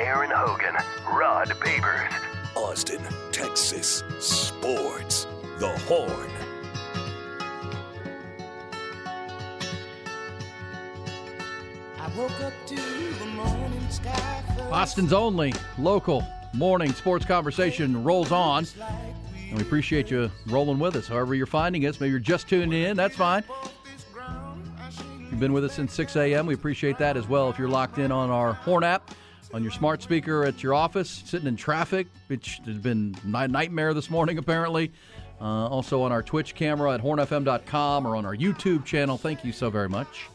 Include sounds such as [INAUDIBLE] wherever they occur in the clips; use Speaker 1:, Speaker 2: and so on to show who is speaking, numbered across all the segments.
Speaker 1: Aaron Hogan, Rod Babers.
Speaker 2: Austin, Texas Sports. The Horn.
Speaker 3: Austin's only local morning sports conversation rolls on. And we appreciate you rolling with us. However, you're finding us, maybe you're just tuning in, that's fine. You've been with us since 6 a.m. We appreciate that as well. If you're locked in on our Horn app, on your smart speaker at your office, sitting in traffic, which has been a nightmare this morning apparently. Uh, also on our Twitch camera at hornfm.com or on our YouTube channel. Thank you so very much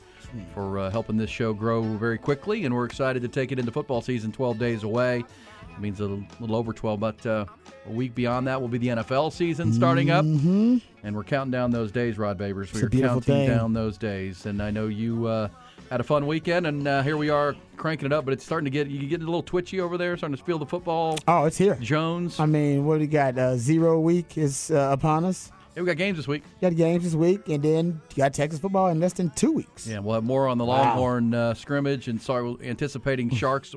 Speaker 3: for uh, helping this show grow very quickly, and we're excited to take it into football season 12 days away. It means a little, over 12, but uh, a week beyond that will be the NFL season starting up, and we're counting down those days, Rod Babers.
Speaker 4: Mm-hmm.
Speaker 3: We're
Speaker 4: beautiful
Speaker 3: counting
Speaker 4: thing.
Speaker 3: down those days, and I know you uh, had a fun weekend, and uh, here we are cranking it up, but it's starting to get you getting a little twitchy over there, starting to feel the football.
Speaker 4: Oh, it's here.
Speaker 3: Jones,
Speaker 4: I mean, what do you got? Uh, zero week is uh, upon us.
Speaker 3: yeah, we got games this week.
Speaker 4: You got games this week, and then you got Texas football in less than two weeks.
Speaker 3: Yeah, we'll have more on the
Speaker 4: Wow.
Speaker 3: Longhorn uh, scrimmage, and sorry, we're anticipating [LAUGHS] Sharks,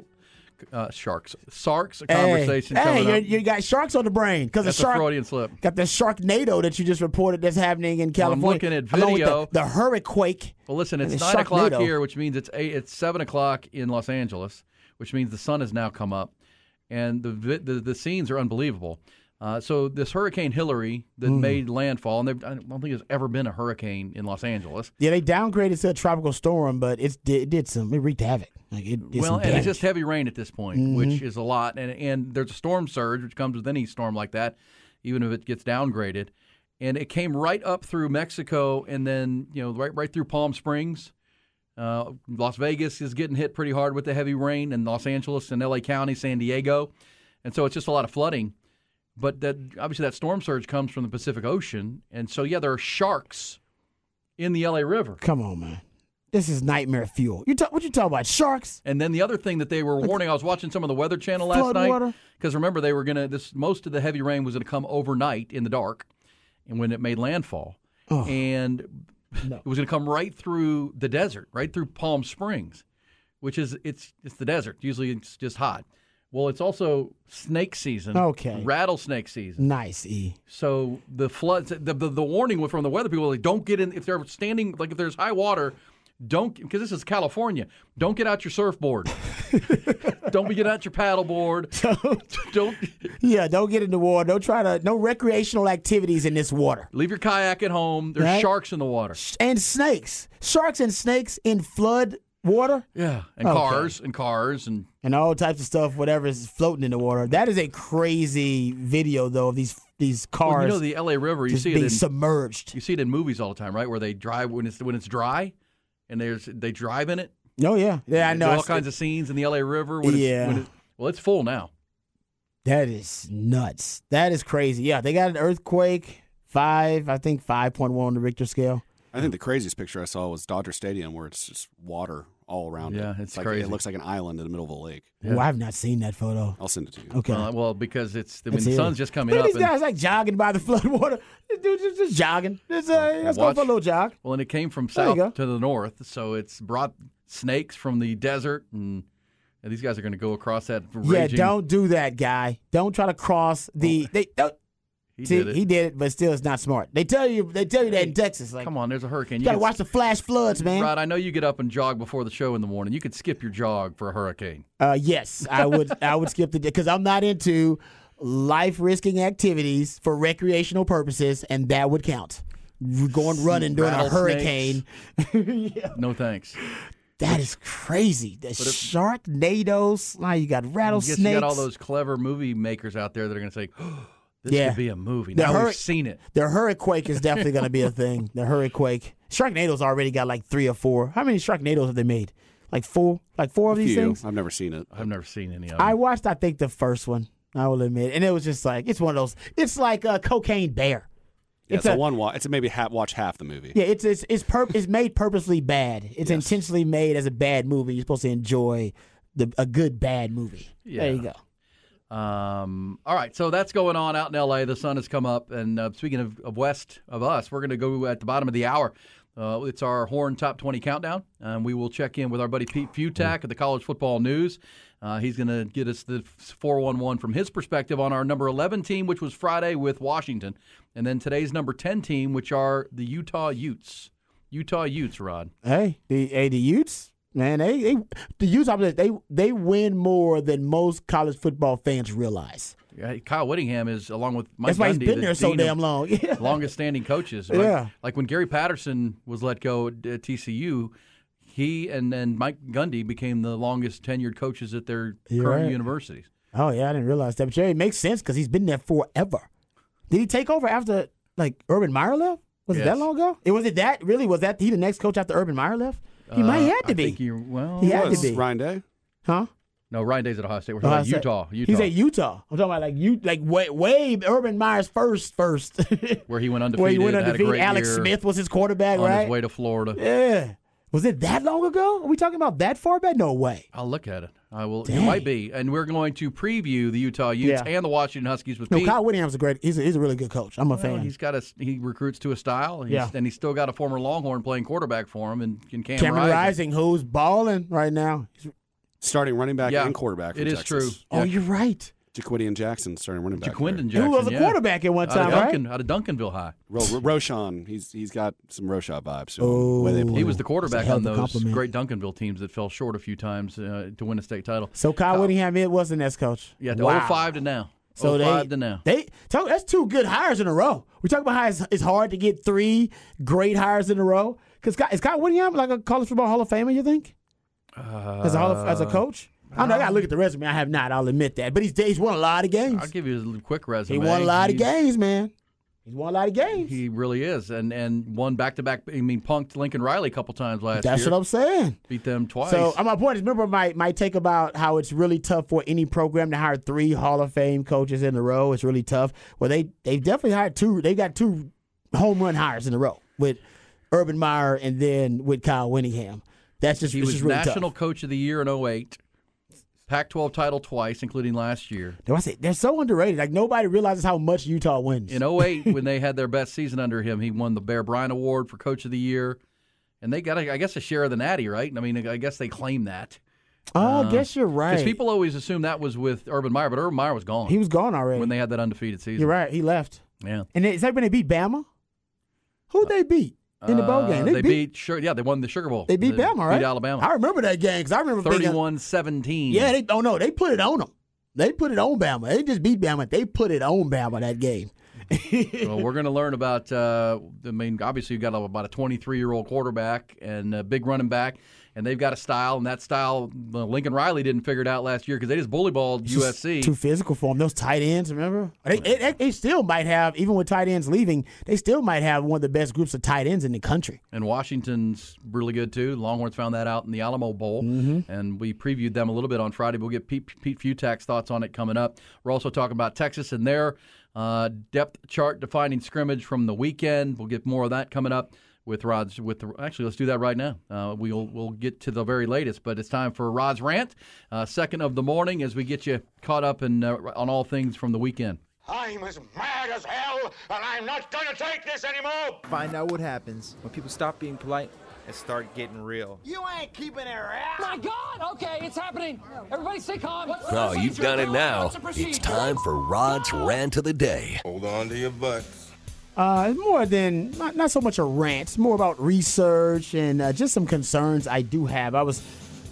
Speaker 3: uh, Sharks, Sarks
Speaker 4: Hey,
Speaker 3: conversation
Speaker 4: hey,
Speaker 3: coming
Speaker 4: you you got sharks on the brain because the shark
Speaker 3: Freudian slip.
Speaker 4: got the Sharknado that you just reported that's happening in
Speaker 3: Well, I'm
Speaker 4: California.
Speaker 3: looking at video.
Speaker 4: The, the hurricane.
Speaker 3: Well, listen, it's nine o'clock here, which means it's eight. It's seven o'clock in Los Angeles, which means the sun has now come up, and the the, the scenes are unbelievable. Uh, so this Hurricane Hilary that
Speaker 4: Hmm.
Speaker 3: made landfall, and I don't think there's ever been a hurricane in Los Angeles.
Speaker 4: Yeah, they downgraded to a tropical storm, but it's, it did some. It wreaked havoc. Like it did
Speaker 3: well, and it's just heavy rain at this point,
Speaker 4: Mm-hmm.
Speaker 3: which is a lot. And and there's a storm surge, which comes with any storm like that, even if it gets downgraded. And it came right up through Mexico, and then you know right right through Palm Springs. Uh, Las Vegas is getting hit pretty hard with the heavy rain, and Los Angeles and L.A. County, San Diego, and so it's just a lot of flooding. But that obviously that storm surge comes from the Pacific Ocean, and so yeah, there are sharks in the L.A. River.
Speaker 4: Come on, man. This is nightmare fuel. You talk, what you talking about? Sharks?
Speaker 3: And then the other thing that they were warning, I was watching some of the Weather Channel last night because remember they were gonna this most of the heavy rain was gonna come overnight in the dark, and when it made landfall,
Speaker 4: Oh.
Speaker 3: and
Speaker 4: No.
Speaker 3: it was gonna come right through the desert, right through Palm Springs, which is it's it's the desert. Usually it's just hot. Well, it's also snake season.
Speaker 4: Okay.
Speaker 3: rattlesnake season.
Speaker 4: Nice, E.
Speaker 3: So the floods, the, the the warning from the weather people, like don't get in if they're standing, like if there's high water, don't because this is California. Don't get out your surfboard. [LAUGHS] don't be get out your paddleboard. [LAUGHS] [LAUGHS] don't
Speaker 4: Yeah, don't get in the water. Don't try to. No recreational activities in this water.
Speaker 3: leave your kayak at home. There's
Speaker 4: Right.
Speaker 3: sharks in the water.
Speaker 4: And snakes, sharks and snakes in flood water,
Speaker 3: Yeah, and
Speaker 4: Okay.
Speaker 3: cars and cars and
Speaker 4: and all types of stuff. Whatever is floating in the water. That is a crazy video, though. Of these these cars
Speaker 3: well, you know the L.A. River. You see it in
Speaker 4: submerged.
Speaker 3: you see it in movies all the time, right? Where they drive when it's when it's dry, and there's they drive in it.
Speaker 4: Oh yeah, yeah. I know.
Speaker 3: All kinds of scenes in the L.A. River. When it's,
Speaker 4: Yeah.
Speaker 3: When it, well, it's full now.
Speaker 4: That is nuts. That is crazy. Yeah, they got an earthquake. Five, I think five point one on the Richter scale.
Speaker 5: I think the craziest picture I saw was Dodger Stadium, where it's just water all around
Speaker 3: Yeah,
Speaker 5: it.
Speaker 3: it's
Speaker 5: like,
Speaker 3: crazy.
Speaker 5: It looks like an island in the middle of a lake.
Speaker 4: Oh, I have not seen that photo.
Speaker 5: I'll send it to you.
Speaker 4: Okay.
Speaker 3: Well, well, because it's I mean the sun's just coming
Speaker 4: Look
Speaker 3: up.
Speaker 4: at these
Speaker 3: and-
Speaker 4: guys like jogging by the [LAUGHS] flood water. This dude just, just jogging. Just, uh, let's go for a little jog.
Speaker 3: Well, and it came from south to the north, so it's brought snakes from the desert, and, and these guys are going to go across that.
Speaker 4: Yeah, don't do that, guy. Don't try to cross the. They don't,
Speaker 3: He
Speaker 4: see,
Speaker 3: did it.
Speaker 4: he did it, but still, it's not smart. They tell you. They tell you that in Texas. Like,
Speaker 3: Come on, there's a hurricane.
Speaker 4: you gotta
Speaker 3: could-
Speaker 4: watch the flash floods, man.
Speaker 3: Rod, I know you get up and jog before the show in the morning. You could skip your jog for a hurricane.
Speaker 4: Uh, yes, I would. I would skip the day because I'm not into life risking activities for recreational purposes, and that would count. Going running during a hurricane. [LAUGHS] yeah.
Speaker 3: No thanks.
Speaker 4: That is crazy. The Sharknadoes. Now you got rattlesnakes.
Speaker 3: you got all those clever movie makers out there that are going to say, [GASPS] oh, "This
Speaker 4: Yeah.
Speaker 3: could be a movie."
Speaker 4: The
Speaker 3: Now
Speaker 4: hurri-
Speaker 3: we've seen it.
Speaker 4: The hurricane is definitely going to be a thing. The hurricane. Sharknadoes already got like three or four. How many Sharknadoes have they made? Like four? Like four of
Speaker 5: A
Speaker 4: these
Speaker 5: few.
Speaker 4: things?
Speaker 5: I've never seen it.
Speaker 3: I've never seen any of them.
Speaker 4: I watched, I think, the first one. I will admit, and it was just like it's one of those. It's like a cocaine bear.
Speaker 5: Yeah,
Speaker 4: It's
Speaker 5: it's, a,
Speaker 4: a-
Speaker 5: one watch. It's a maybe ha- watch half the movie.
Speaker 4: Yeah, it's it's it's, pur- it's made purposely bad. It's intentionally made as a bad movie. You're supposed to enjoy the a good bad movie. There you go.
Speaker 3: Um, all right, so that's going on out in LA. The sun has come up, and uh, speaking of, of west of us, we're going to go at the bottom of the hour. Uh, it's our Horn Top 20 countdown, and we will check in with our buddy Pete Fiutak of the College Football News. Uh, he's going to get us the 411 from his perspective on our number 11 team, which was Friday with Washington, and then today's number 10 team, which are the Utah Utes. Utah Utes, Rod.
Speaker 4: Hey, the hey, the Utes, man, they, they the Utes, they they win more than most college football fans realize.
Speaker 3: Yeah, Kyle Whittingham is, along with Mike
Speaker 4: That's why
Speaker 3: Gundy,
Speaker 4: he's been
Speaker 3: the
Speaker 4: there so damn long. [LAUGHS] Yeah.
Speaker 3: longest standing coaches. Right?
Speaker 4: Yeah.
Speaker 3: Like when Gary Patterson was let go at TCU, he and then Mike Gundy became the longest tenured coaches at their
Speaker 4: You're
Speaker 3: current
Speaker 4: right.
Speaker 3: universities.
Speaker 4: Oh yeah, I didn't realize that. But yeah, it makes sense because he's been there forever. Did he take over after like Urban Meyer left? Was it that long ago? It was it that really was that he the next coach after Urban Meyer left? He might
Speaker 3: Uh,
Speaker 4: have to
Speaker 3: I
Speaker 4: be,
Speaker 3: think you're, well,
Speaker 4: He had to be.
Speaker 5: Ryan Day?
Speaker 4: huh?
Speaker 3: no, Ryan Day's at Ohio State. We're
Speaker 4: I
Speaker 3: talking about
Speaker 4: said-
Speaker 3: Utah. Utah,
Speaker 4: He's at Utah. I'm talking about like you like way way Urban Meyer's first first. [LAUGHS]
Speaker 3: where he went undefeated.
Speaker 4: Where he went
Speaker 3: had a
Speaker 4: undefeated.
Speaker 3: great
Speaker 4: Alex
Speaker 3: year
Speaker 4: Smith was his quarterback,
Speaker 3: on
Speaker 4: right?
Speaker 3: his way to Florida.
Speaker 4: Yeah. Was it that long ago? Are we talking about that far back? No way.
Speaker 3: I'll look at it. I will. It might be, and we're going to preview the Utah Utes
Speaker 4: Yeah.
Speaker 3: and the Washington Huskies with
Speaker 4: No,
Speaker 3: Pete.
Speaker 4: Kyle Whittingham's a great. He's a, he's a really good coach. I'm a
Speaker 3: Well,
Speaker 4: fan.
Speaker 3: he's got a he recruits to a style, he's,
Speaker 4: Yeah.
Speaker 3: and he's still got a former Longhorn playing quarterback for him, and, and Cam
Speaker 4: Cameron
Speaker 3: Rising.
Speaker 4: Rising, who's balling right now. He's-
Speaker 5: Starting running back
Speaker 3: Yeah,
Speaker 5: and quarterback. For
Speaker 3: it is
Speaker 5: Texas.
Speaker 3: true.
Speaker 4: Oh, you're right.
Speaker 5: Ja'Quinden Jackson starting running back. there.
Speaker 3: Ja'Quinden Jackson,
Speaker 4: Who was a
Speaker 3: yeah.
Speaker 4: quarterback at one
Speaker 3: out
Speaker 4: time,
Speaker 3: of
Speaker 4: right?
Speaker 3: Out of Duncanville High.
Speaker 5: Ro- Ro- Roschon, he's he's got some Roschon vibes. To him,
Speaker 4: Oh.
Speaker 5: the they.
Speaker 3: He was the quarterback
Speaker 4: That's
Speaker 3: on those
Speaker 4: compliment.
Speaker 3: great Duncanville teams that fell short a few times uh, to win a state title.
Speaker 4: So Kyle Whittingham it was the next coach.
Speaker 3: Yeah, to
Speaker 4: wow.
Speaker 3: 05 to now.
Speaker 4: So
Speaker 3: 05
Speaker 4: they,
Speaker 3: to now.
Speaker 4: They talk, that's two good hires in a row. We talk about how it's, it's hard to get three great hires in a row. Because is Kyle Whittingham like a college football Hall of Famer? You think? as a Hall of, as a coach? I know. I gotta look at the resume. I have not. I'll admit that. But he's he's won a lot of games.
Speaker 3: I'll give you a quick resume.
Speaker 4: He won a lot of games, man. He's won a lot of games.
Speaker 3: He really is, and and won back to back. I mean, punked Lincoln Riley a couple times last
Speaker 4: That's
Speaker 3: year.
Speaker 4: That's what I'm saying.
Speaker 3: Beat them twice.
Speaker 4: So uh, my point is, remember my, my take about how it's really tough for any program to hire three Hall of Fame coaches in a row. It's really tough. Well, they they've definitely hired two. They got two home run hires in a row with Urban Meyer and then with Kyle Whittingham. That's just
Speaker 3: he was
Speaker 4: really
Speaker 3: National
Speaker 4: tough.
Speaker 3: Coach of the Year in 08, Pac-12 title twice, including last year.
Speaker 4: Do I say they're so underrated? Like nobody realizes how much Utah wins.
Speaker 3: In 08, [LAUGHS] when they had their best season under him, he won the Bear Bryant Award for Coach of the Year, and they got, a, I guess, a share of the Natty, right? I mean, I guess they claim that
Speaker 4: oh, I uh, guess you're right.
Speaker 3: because people always assume that was with Urban Meyer, but Urban Meyer was gone
Speaker 4: he was gone already.
Speaker 3: when they had that undefeated season.
Speaker 4: you're right. He left.
Speaker 3: Yeah.
Speaker 4: And is that when they beat Bama? Who'd uh, they beat in the bowl
Speaker 3: Uh,
Speaker 4: game?
Speaker 3: They, beat, Sugar, yeah, they won the Sugar Bowl.
Speaker 4: They beat Bama, right?
Speaker 3: Beat Alabama.
Speaker 4: I remember that game because I remember being
Speaker 3: 31-17.
Speaker 4: Yeah, they oh no, they put it on them. They put it on Bama. They just beat Bama. They put it on Bama that game. [LAUGHS]
Speaker 3: well, we're going to learn about. Uh, I mean, obviously, you've got about a 23 year old quarterback and a big running back, and they've got a style, and that style, uh, Lincoln Riley didn't figure it out last year because they just bully balled USC.
Speaker 4: Too physical for them. Those tight ends, remember? They, they, they still might have, even with tight ends leaving, they still might have one of the best groups of tight ends in the country.
Speaker 3: and Washington's really good too. Longhorns found that out in the Alamo Bowl,
Speaker 4: Mm-hmm.
Speaker 3: and we previewed them a little bit on Friday. We'll get Pete, Pete Fiutak's thoughts on it coming up. We're also talking about Texas and their uh, depth chart defining scrimmage from the weekend. We'll get more of that coming up with Rod's. With the, actually, let's do that right now. Uh, we'll we'll get to the very latest, but it's time for Rod's rant, uh, second of the morning, as we get you caught up in, uh, on all things from the weekend.
Speaker 6: I'm as mad as hell, and I'm not gonna take this anymore!
Speaker 7: Find out what happens when people stop being polite and start getting real.
Speaker 6: You ain't keeping it around!
Speaker 8: My God! Okay, it's happening. Everybody stay calm. What's
Speaker 2: Oh, you've done it now.
Speaker 8: What's the procedure?
Speaker 2: It's time for Rod's Rant of the Day.
Speaker 9: Hold on to your butts.
Speaker 4: Uh, more than not, not so much a rant. More about research and uh, just some concerns I do have. I was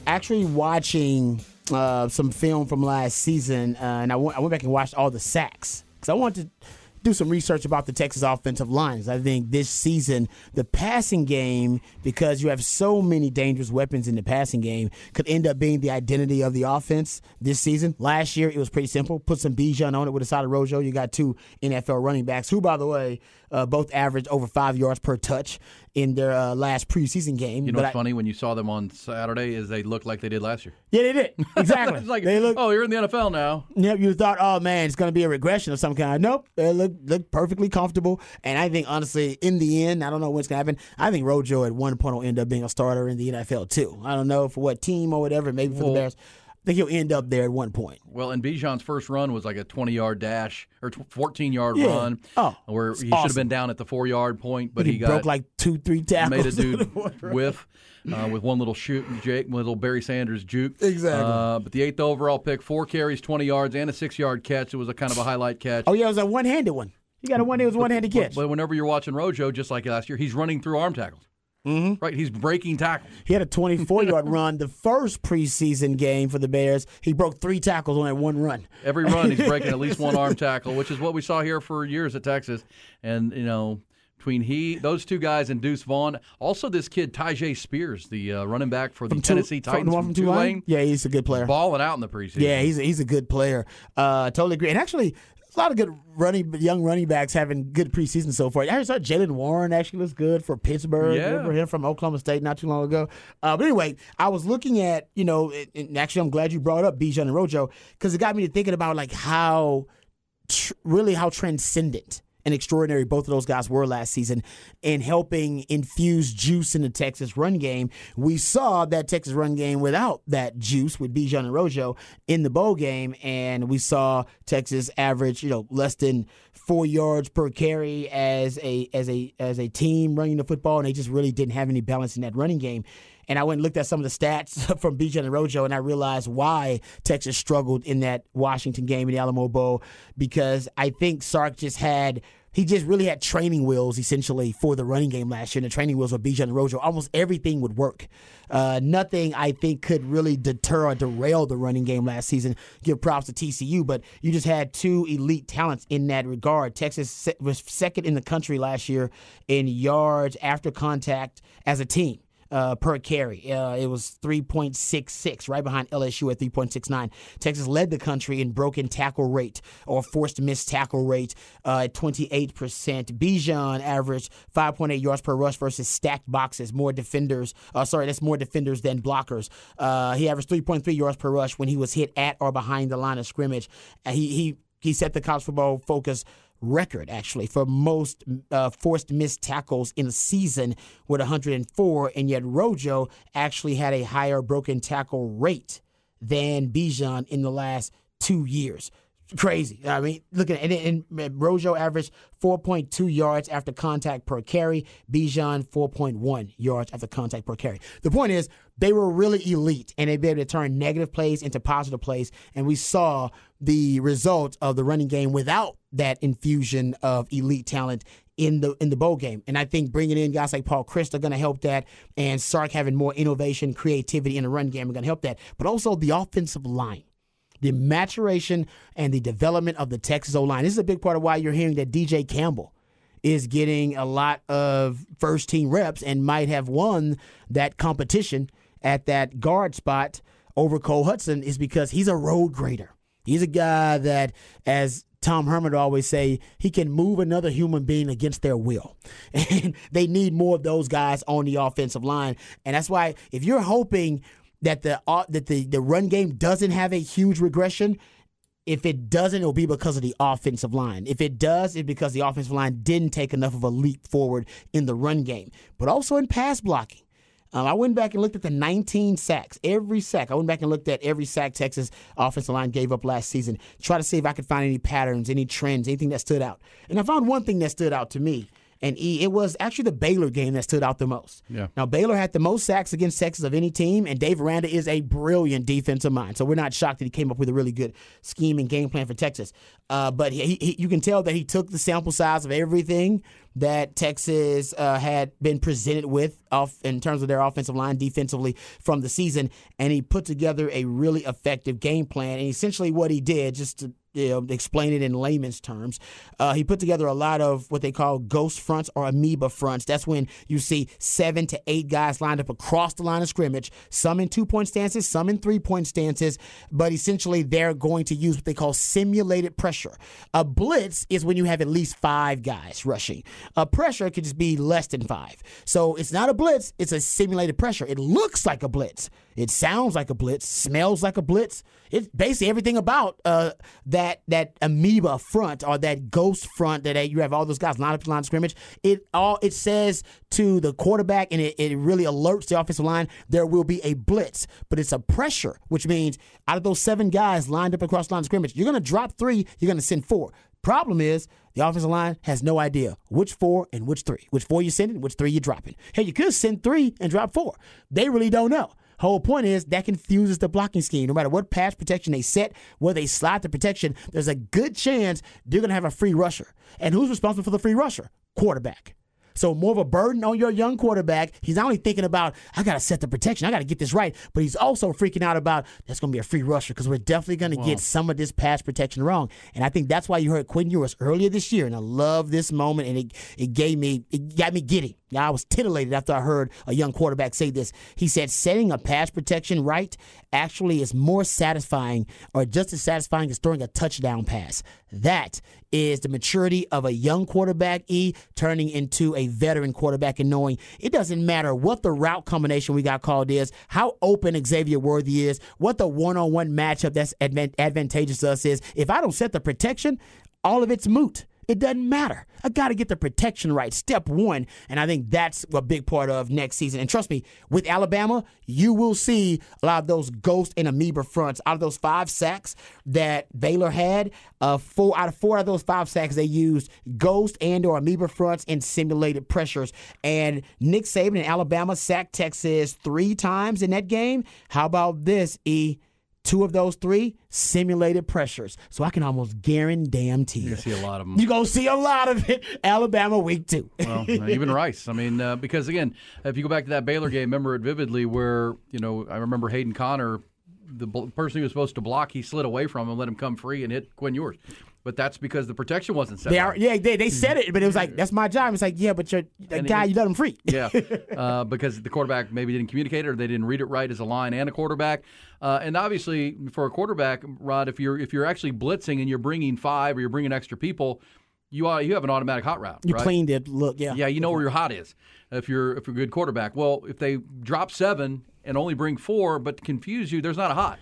Speaker 4: actually watching uh, some film from last season, uh, and I went, I went back and watched all the sacks because I wanted to do some research about the Texas offensive lines. I think this season, the passing game, because you have so many dangerous weapons in the passing game, could end up being the identity of the offense this season. Last year, it was pretty simple. Put some Bijan on it with a side of Rojo. You got two NFL running backs who, by the way, uh, both averaged over five yards per touch in their uh, last preseason game.
Speaker 3: You know what's
Speaker 4: I-
Speaker 3: funny when you saw them on Saturday is they looked like they did last year.
Speaker 4: Yeah, they did. [LAUGHS] Exactly.
Speaker 3: like,
Speaker 4: they look.
Speaker 3: oh, you're in the NFL now.
Speaker 4: Yep, you thought, oh man, it's going to be a regression of some kind. Nope, they look look perfectly comfortable. And I think honestly, in the end, I don't know what's going to happen. I think Rojo at one point will end up being a starter in the NFL too. I don't know for what team or whatever, maybe for
Speaker 3: Well,
Speaker 4: the Bears. Think he'll end up there at one point.
Speaker 3: Well, and Bijan's first run was like a 20 yard dash or 14 yard
Speaker 4: Yeah.
Speaker 3: run.
Speaker 4: Oh,
Speaker 3: where he
Speaker 4: it's
Speaker 3: should have been down at the four yard point, but
Speaker 4: he,
Speaker 3: he, got
Speaker 4: broke like two, three tackles.
Speaker 3: made a [LAUGHS] dude whiff uh, with one little shoot, Jake, little Barry Sanders juke.
Speaker 4: Exactly.
Speaker 3: Uh, but the eighth overall pick, four carries, 20 yards, and a six yard catch. It was a kind of a highlight catch.
Speaker 4: Oh yeah, it was a one-handed one. He got a one. It was one-handed
Speaker 3: But,
Speaker 4: catch.
Speaker 3: but whenever you're watching Rojo, just like last year, he's running through arm tackles. Mm-hmm. Right, he's breaking tackles.
Speaker 4: He had a 24-yard [LAUGHS] run the first preseason game for the Bears. He broke three tackles on that one run.
Speaker 3: Every run, he's breaking at least [LAUGHS] one arm tackle, which is what we saw here for years at Texas. And you know, between he, those two guys, and Deuce Vaughn, also this kid Tyjae Spears, the uh, running back for the
Speaker 4: From
Speaker 3: Tennessee
Speaker 4: from-
Speaker 3: Titans
Speaker 4: one
Speaker 3: from
Speaker 4: from Tulane?
Speaker 3: Tulane,
Speaker 4: Yeah, he's a good player.
Speaker 3: balling out in the preseason.
Speaker 4: Yeah, he's a, he's a good player. Uh, totally agree. And actually, a lot of good running young running backs having good preseason so far. I saw Jaylen Warren actually looks good for Pittsburgh.
Speaker 3: Yeah.
Speaker 4: Remember him from Oklahoma State not too long ago. Uh, but anyway, I was looking at you know, and actually I'm glad you brought up Bijan and Rojo because it got me to thinking about like how tr- really how transcendent and extraordinary both of those guys were last season in helping infuse juice in the Texas run game. We saw that Texas run game without that juice with Bijan and Rojo in the bowl game, and we saw Texas average, you know, less than four yards per carry as a as a as a team running the football, and they just really didn't have any balance in that running game. And I went and looked at some of the stats [LAUGHS] from Bijan and Rojo, and I realized why Texas struggled in that Washington game in the Alamo Bowl because I think Sark just had. He just really had training wheels essentially for the running game last year. And the training wheels with Bijan and Rojo, almost everything would work. Uh, nothing I think could really deter or derail the running game last season. Give props to TCU, but you just had two elite talents in that regard. Texas was second in the country last year in yards after contact as a team uh, per carry. Uh, it was 3.66, right behind LSU at 3.69. Texas led the country in broken tackle rate or forced missed tackle rate uh, at 28%. Bijan averaged 5.8 yards per rush versus stacked boxes, more defenders. Uh, sorry, that's more defenders than blockers. Uh, he averaged 3.3 yards per rush when he was hit at or behind the line of scrimmage. Uh, he he he set the college football focus record actually for most uh, forced missed tackles in a season with 104, and yet Rojo actually had a higher broken tackle rate than Bijan in the last two years. Crazy. I mean, look at it. And, and Rojo averaged 4.2 yards after contact per carry. Bijan 4.1 yards after contact per carry. The point is, they were really elite, and they'd be able to turn negative plays into positive plays. And we saw the result of the running game without that infusion of elite talent in the in the bowl game. And I think bringing in guys like Paul Christ are going to help that, and Sark having more innovation, creativity in the run game are going to help that. But also the offensive line the maturation and the development of the Texas O line. This is a big part of why you're hearing that DJ Campbell is getting a lot of first team reps and might have won that competition at that guard spot over Cole Hutson is because he's a road grader. He's a guy that, as Tom Herman always say, he can move another human being against their will. [LAUGHS] And they need more of those guys on the offensive line. And that's why if you're hoping that the uh, that the, the run game doesn't have a huge regression, if it doesn't, it'll be because of the offensive line. If it does, it's because the offensive line didn't take enough of a leap forward in the run game, but also in pass blocking. Um, I went back and looked at the 19 sacks, every sack. I went back and looked at every sack Texas offensive line gave up last season. Try to see if I could find any patterns, any trends, anything that stood out. And I found one thing that stood out to me. And E, it was actually the Baylor game that stood out the most.
Speaker 3: Yeah.
Speaker 4: Now Baylor had the most sacks against Texas of any team, and Dave Aranda is a brilliant defensive mind. So we're not shocked that he came up with a really good scheme and game plan for Texas. Uh, but he, he, you can tell that he took the sample size of everything that Texas uh, had been presented with off in terms of their offensive line defensively from the season, and he put together a really effective game plan. And essentially, what he did, just to you know, explain it in layman's terms. Uh, he put together a lot of what they call ghost fronts or amoeba fronts. That's when you see seven to eight guys lined up across the line of scrimmage, some in two point stances, some in three point stances, but essentially they're going to use what they call simulated pressure. A blitz is when you have at least five guys rushing. A pressure could just be less than five. So it's not a blitz, it's a simulated pressure. It looks like a blitz. It sounds like a blitz, smells like a blitz. It's basically everything about uh, that that that amoeba front or that ghost front that you have all those guys lined up in line of scrimmage, it all it says to the quarterback and it, it really alerts the offensive line there will be a blitz, but it's a pressure, which means out of those seven guys lined up across the line of scrimmage, you're gonna drop three, you're gonna send four. Problem is, the offensive line has no idea which four and which three. Which four you're sending, which three you're dropping. Hey, you could send three and drop four. They really don't know. Whole point is that confuses the blocking scheme. No matter what pass protection they set, where they slide the protection, there's a good chance they're going to have a free rusher. And who's responsible for the free rusher? Quarterback. So more of a burden on your young quarterback. He's not only thinking about I got to set the protection, I got to get this right, but he's also freaking out about that's going to be a free rusher because we're definitely going to get some of this pass protection wrong. And I think that's why you heard Quinn Ewers earlier this year, and I love this moment, and it it gave me it got me giddy. I was titillated after I heard a young quarterback say this. He said, setting a pass protection right actually is more satisfying or just as satisfying as throwing a touchdown pass. That is the maturity of a young quarterback, E, turning into a veteran quarterback and knowing it doesn't matter what the route combination we got called is, how open Xavier Worthy is, what the one on one matchup that's advantageous to us is. If I don't set the protection, all of it's moot. It doesn't matter. I got to get the protection right. Step one. And I think that's a big part of next season. And trust me, with Alabama, you will see a lot of those ghost and amoeba fronts. Out of those five sacks that Baylor had, uh, four out of four of those five sacks, they used ghost and or amoeba fronts and simulated pressures. And Nick Saban in Alabama sacked Texas three times in that game. How about this, E? Two of those three simulated pressures. So I can almost guarantee
Speaker 3: You
Speaker 4: you.
Speaker 3: see a lot of them.
Speaker 4: You're going to see a lot of it. [LAUGHS] Alabama week two.
Speaker 3: well, even Rice. I mean, uh, because again, if you go back to that Baylor game, remember it vividly, where you know I remember Hayden Conner, the person he was supposed to block, he slid away from him and let him come free and hit Quinn Ewers. But that's because the protection wasn't set.
Speaker 4: They are, yeah, they, they said it, but it was like, that's my job. It's like, yeah, but you're the guy,
Speaker 3: it-
Speaker 4: you let him free.
Speaker 3: yeah, [LAUGHS] uh, because the quarterback maybe didn't communicate it or they didn't read it right as a line and a quarterback. Uh, and obviously, for a quarterback, Rod, if you're if you're actually blitzing and you're bringing five or you're bringing extra people, you are you have an automatic hot route.
Speaker 4: You
Speaker 3: right?
Speaker 4: cleaned it. Look, yeah.
Speaker 3: Yeah, you know where your hot is if you're if you're a good quarterback. Well, if they drop seven and only bring four, but confuse you, there's not a hot.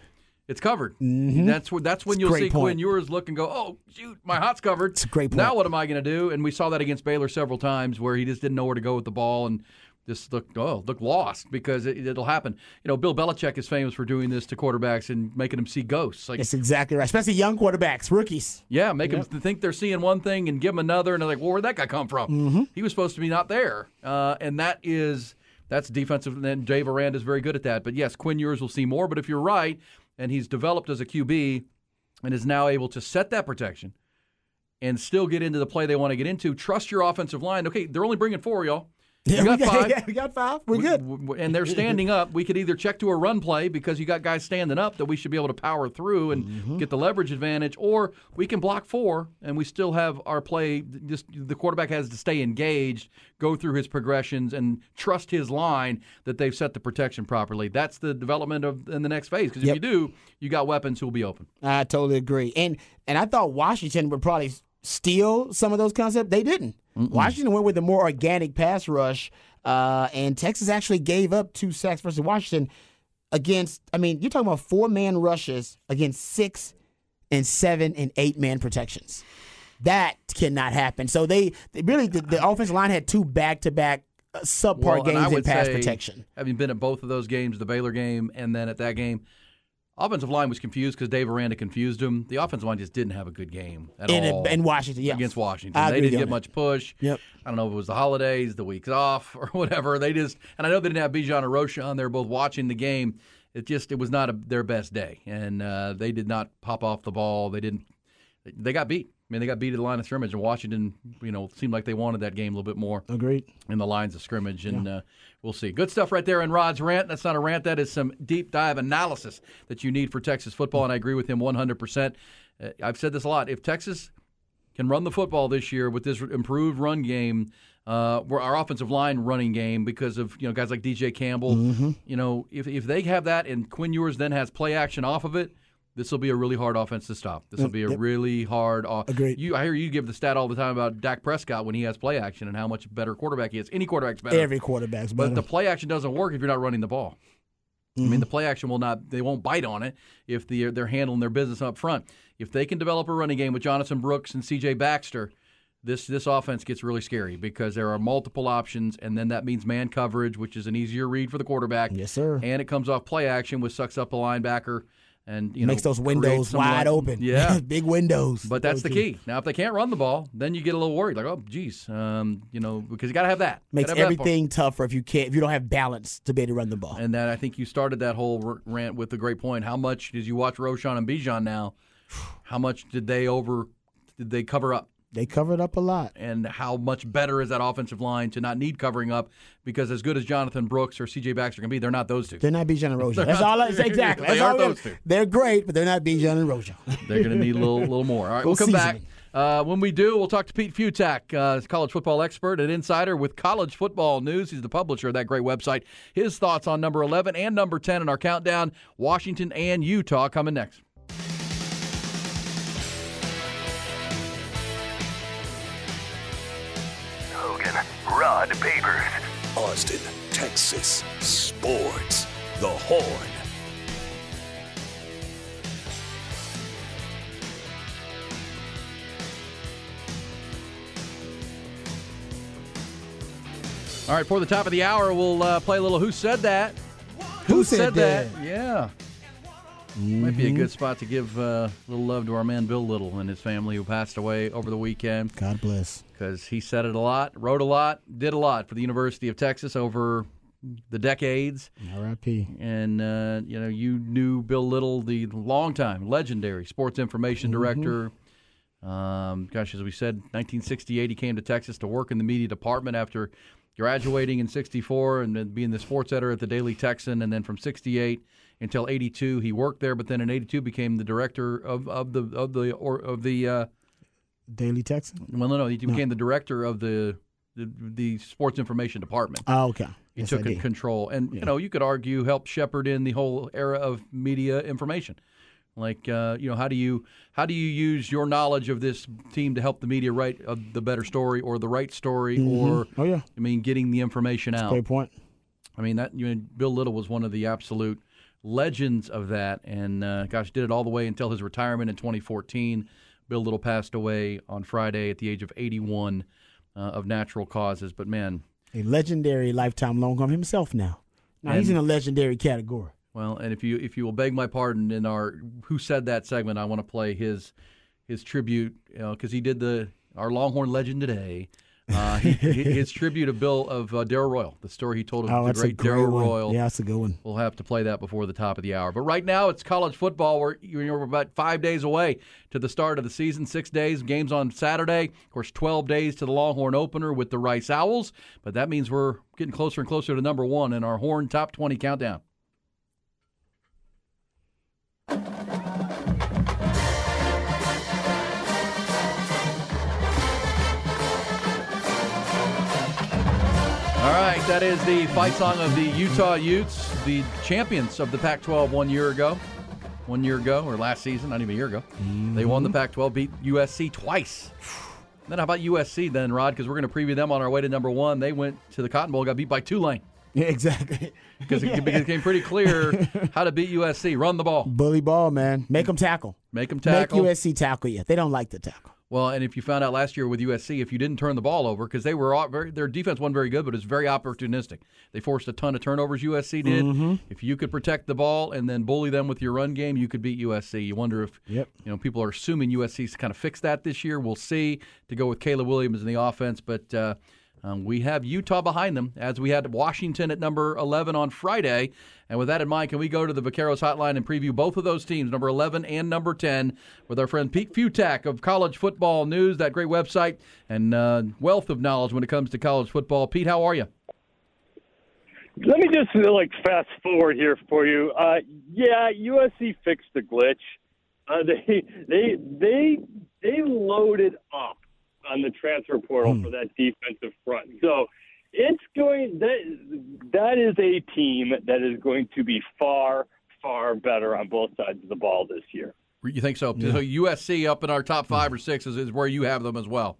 Speaker 3: It's covered. That's where that's when
Speaker 4: It's
Speaker 3: you'll see
Speaker 4: point.
Speaker 3: Quinn Ewers look and go, "Oh, shoot, my hot's covered." It's
Speaker 4: a great point.
Speaker 3: Now what am I going to do? And we saw that against Baylor several times where he just didn't know where to go with the ball and just looked oh looked lost because it, it'll happen. You know, Bill Belichick is famous for doing this to quarterbacks and making them see ghosts. Like
Speaker 4: That's exactly right. Especially young quarterbacks, rookies.
Speaker 3: yeah, make them think they're seeing one thing and give them another, and they're like, "Well, where'd that guy come from?
Speaker 4: Mm-hmm.
Speaker 3: He was supposed to be not there." Uh, and that is that's defensive. And then Dave Aranda is very good at that. But yes, Quinn Ewers will see more. But if you're right, and he's developed as a QB, and is now able to set that protection and still get into the play they want to get into, trust your offensive line. Okay, they're only bringing four, y'all. You got
Speaker 4: we, [LAUGHS]
Speaker 3: five.
Speaker 4: yeah, we got five. We're good.
Speaker 3: W- w- And they're standing up. We could either check to a run play because you got guys standing up that we should be able to power through and
Speaker 4: Mm-hmm.
Speaker 3: get the leverage advantage, or we can block four and we still have our play. Just the quarterback has to stay engaged, go through his progressions, and trust his line that they've set the protection properly. That's the development of in the next phase. Because if
Speaker 4: Yep.
Speaker 3: you do, you got weapons who will be open.
Speaker 4: I totally agree. And and I thought Washington would probably steal some of those concepts. They didn't. Washington went with a more organic pass rush, uh, and Texas actually gave up two sacks versus Washington against. I mean, you're talking about four man rushes against six and seven and eight man protections. That cannot happen. So they, they really the, the offensive line had two back to back subpar
Speaker 3: Well,
Speaker 4: games in pass
Speaker 3: say,
Speaker 4: protection.
Speaker 3: Having been at both of those games, the Baylor game and then at that game, offensive line was confused because Dave Aranda confused him. The offensive line just didn't have a good game at
Speaker 4: In,
Speaker 3: all
Speaker 4: in Washington, yeah.
Speaker 3: against Washington.
Speaker 4: I
Speaker 3: they didn't get much push.
Speaker 4: Yep.
Speaker 3: I don't know if it was the holidays, the weeks off, [LAUGHS] or whatever. They just and I know they didn't have Bijan or Roschon. They were both watching the game. It just it was not a, their best day, and uh, they did not pop off the ball. They didn't. They got beat. I mean, they got beat at the line of scrimmage, and Washington, you know, seemed like they wanted that game a little bit more
Speaker 4: Agreed.
Speaker 3: in the lines of scrimmage, and uh, we'll see. Good stuff right there in Rod's rant. That's not a rant. That is some deep dive analysis that you need for Texas football, and I agree with him 100%. Uh, I've said this a lot. If Texas can run the football this year with this improved run game, uh, where our offensive line running game because of you know guys like DJ Campbell, you know if if they have that and Quinn Ewers then has play action off of it. This will be a really hard offense to stop. This will be a really hard. o-
Speaker 4: Agreed.
Speaker 3: You, I hear you give the stat all the time about Dak Prescott when he has play action and how much better quarterback he is. Any quarterback's better.
Speaker 4: Every quarterback's better.
Speaker 3: But the play action doesn't work if you're not running the ball. I mean, mm-hmm. the play action will not, they won't bite on it if the, they're handling their business up front. If they can develop a running game with Jonathan Brooks and CJ Baxter, this this offense gets really scary because there are multiple options, and then that means man coverage, which is an easier read for the quarterback.
Speaker 4: Yes, sir.
Speaker 3: And it comes off play action, which sucks up the linebacker and you know,
Speaker 4: Makes
Speaker 3: know
Speaker 4: those windows wide open.
Speaker 3: Yeah, [LAUGHS]
Speaker 4: Big windows.
Speaker 3: but that's the key. Now, if they can't run the ball, then you get a little worried, like, oh, geez, um, you know, because you got to have that.
Speaker 4: Makes
Speaker 3: have that
Speaker 4: everything tougher if you can't if you don't have balance to be able to run the ball.
Speaker 3: And that I think you started that whole r- rant with a great point. How much did you watch Roschon and Bijan now? [SIGHS] How much did they over? Did they cover up?
Speaker 4: They covered up a lot.
Speaker 3: And how much better is that offensive line to not need covering up? Because as good as Jonathan Brooks or C.J. Baxter can be, they're not those two.
Speaker 4: They're not Bijan and Rojo. That's all. I, [LAUGHS] exactly.
Speaker 3: They aren't those two.
Speaker 4: They're great, but they're not Bijan and Rojo.
Speaker 3: They're going to need a little, little more. All right, we'll come back. Uh, when we do, we'll talk to Pete Fiutak, uh, college football expert and insider with College Football News. He's the publisher of that great website. His thoughts on number 11 and number 10 in our countdown Washington and Utah coming next.
Speaker 1: Rod Babers.
Speaker 2: Austin, Texas. Sports. The Horn.
Speaker 3: All right, for the top of the hour, we'll uh, play a little Who Said That?
Speaker 4: Who Said That?
Speaker 3: Yeah. Might be a good spot to give uh, a little love to our man Bill Little and his family who passed away over the weekend.
Speaker 4: God bless.
Speaker 3: because he said it a lot, wrote a lot, did a lot for the University of Texas over the decades.
Speaker 4: R.I.P.
Speaker 3: And uh, you know, you knew Bill Little, the longtime legendary sports information director. Um, gosh, as we said, 1968, he came to Texas to work in the media department after graduating in 64 and then being the sports editor at the Daily Texan. And then from 68 until 82, he worked there. But then in 82, became the director of, of the of the or of the uh,
Speaker 4: Daily Texan.
Speaker 3: well, no, no, he became the director of the the, the sports information department.
Speaker 4: Oh, okay.
Speaker 3: He
Speaker 4: Yes,
Speaker 3: took control, and you know, you could argue helped shepherd in the whole era of media information. Like, uh, you know, how do you how do you use your knowledge of this team to help the media write uh, the better story or the right story, or
Speaker 4: Oh yeah.
Speaker 3: I mean, getting the information out.
Speaker 4: Great point.
Speaker 3: I mean, that you know, Bill Little was one of the absolute legends of that, and uh, gosh, did it all the way until his retirement in 2014. Bill Little passed away on Friday at the age of 81 uh, of natural causes. But man,
Speaker 4: A legendary lifetime Longhorn himself now. Now he's in
Speaker 3: And-
Speaker 4: a legendary category.
Speaker 3: well, and if you if you will beg my pardon in our who said that segment, I want to play his his tribute because he did the our Longhorn legend today. Uh, he, his tribute of Bill of uh, Darrell Royal, the story he told of
Speaker 4: Oh,
Speaker 3: the great
Speaker 4: Darrell.
Speaker 3: Royal.
Speaker 4: Yeah, that's a good one.
Speaker 3: We'll have to play that before the top of the hour. But right now, it's college football. We're, you're about five days away to the start of the season. Six days, games on Saturday. Of course, 12 days to the Longhorn opener with the Rice Owls. But that means we're getting closer and closer to number one in our Horn Top 20 countdown. Right, that is the fight song of the Utah Utes, the champions of the Pac 12 one year ago. One year ago, or last season, not even a year ago. They won the mm-hmm. Pac 12, beat USC twice. Then how about USC then, Rod? Because we're going to preview them on our way to number one. They went to the Cotton Bowl, got beat by Tulane.
Speaker 4: Yeah, [LAUGHS] exactly. [LAUGHS]
Speaker 3: Because it became pretty clear [LAUGHS] how to beat USC. Run the ball,
Speaker 4: Bully ball, man. Make them tackle.
Speaker 3: make them tackle.
Speaker 4: Make USC tackle you. They don't like to tackle.
Speaker 3: Well, and if you found out last year with USC, if you didn't turn the ball over, because they were all very, their defense wasn't very good, but it's very opportunistic. They forced a ton of turnovers. USC did.
Speaker 4: Mm-hmm.
Speaker 3: If you could protect the ball and then bully them with your run game, you could beat USC. You wonder if
Speaker 4: Yep.
Speaker 3: you know people are assuming USC's kind of fixed that this year. We'll see. To go with Caleb Williams in the offense, but. Uh, um, we have Utah behind them, as we had Washington at number 11 on Friday. And with that in mind, can we go to the Vaqueros hotline and preview both of those teams, number 11 and number 10, with our friend Pete Fiutak of College Football News, that great website and uh, wealth of knowledge when it comes to college football. Pete, how are you?
Speaker 9: Let me just like fast forward here for you. Uh, yeah, USC fixed the glitch. Uh, [LAUGHS] they they they they loaded up on the transfer portal hmm. for that defensive front. So it's going that that is a team that is going to be far far better on both sides of the ball this year.
Speaker 3: You think so? So USC up in our top hmm. five or six is, is where you have them as well.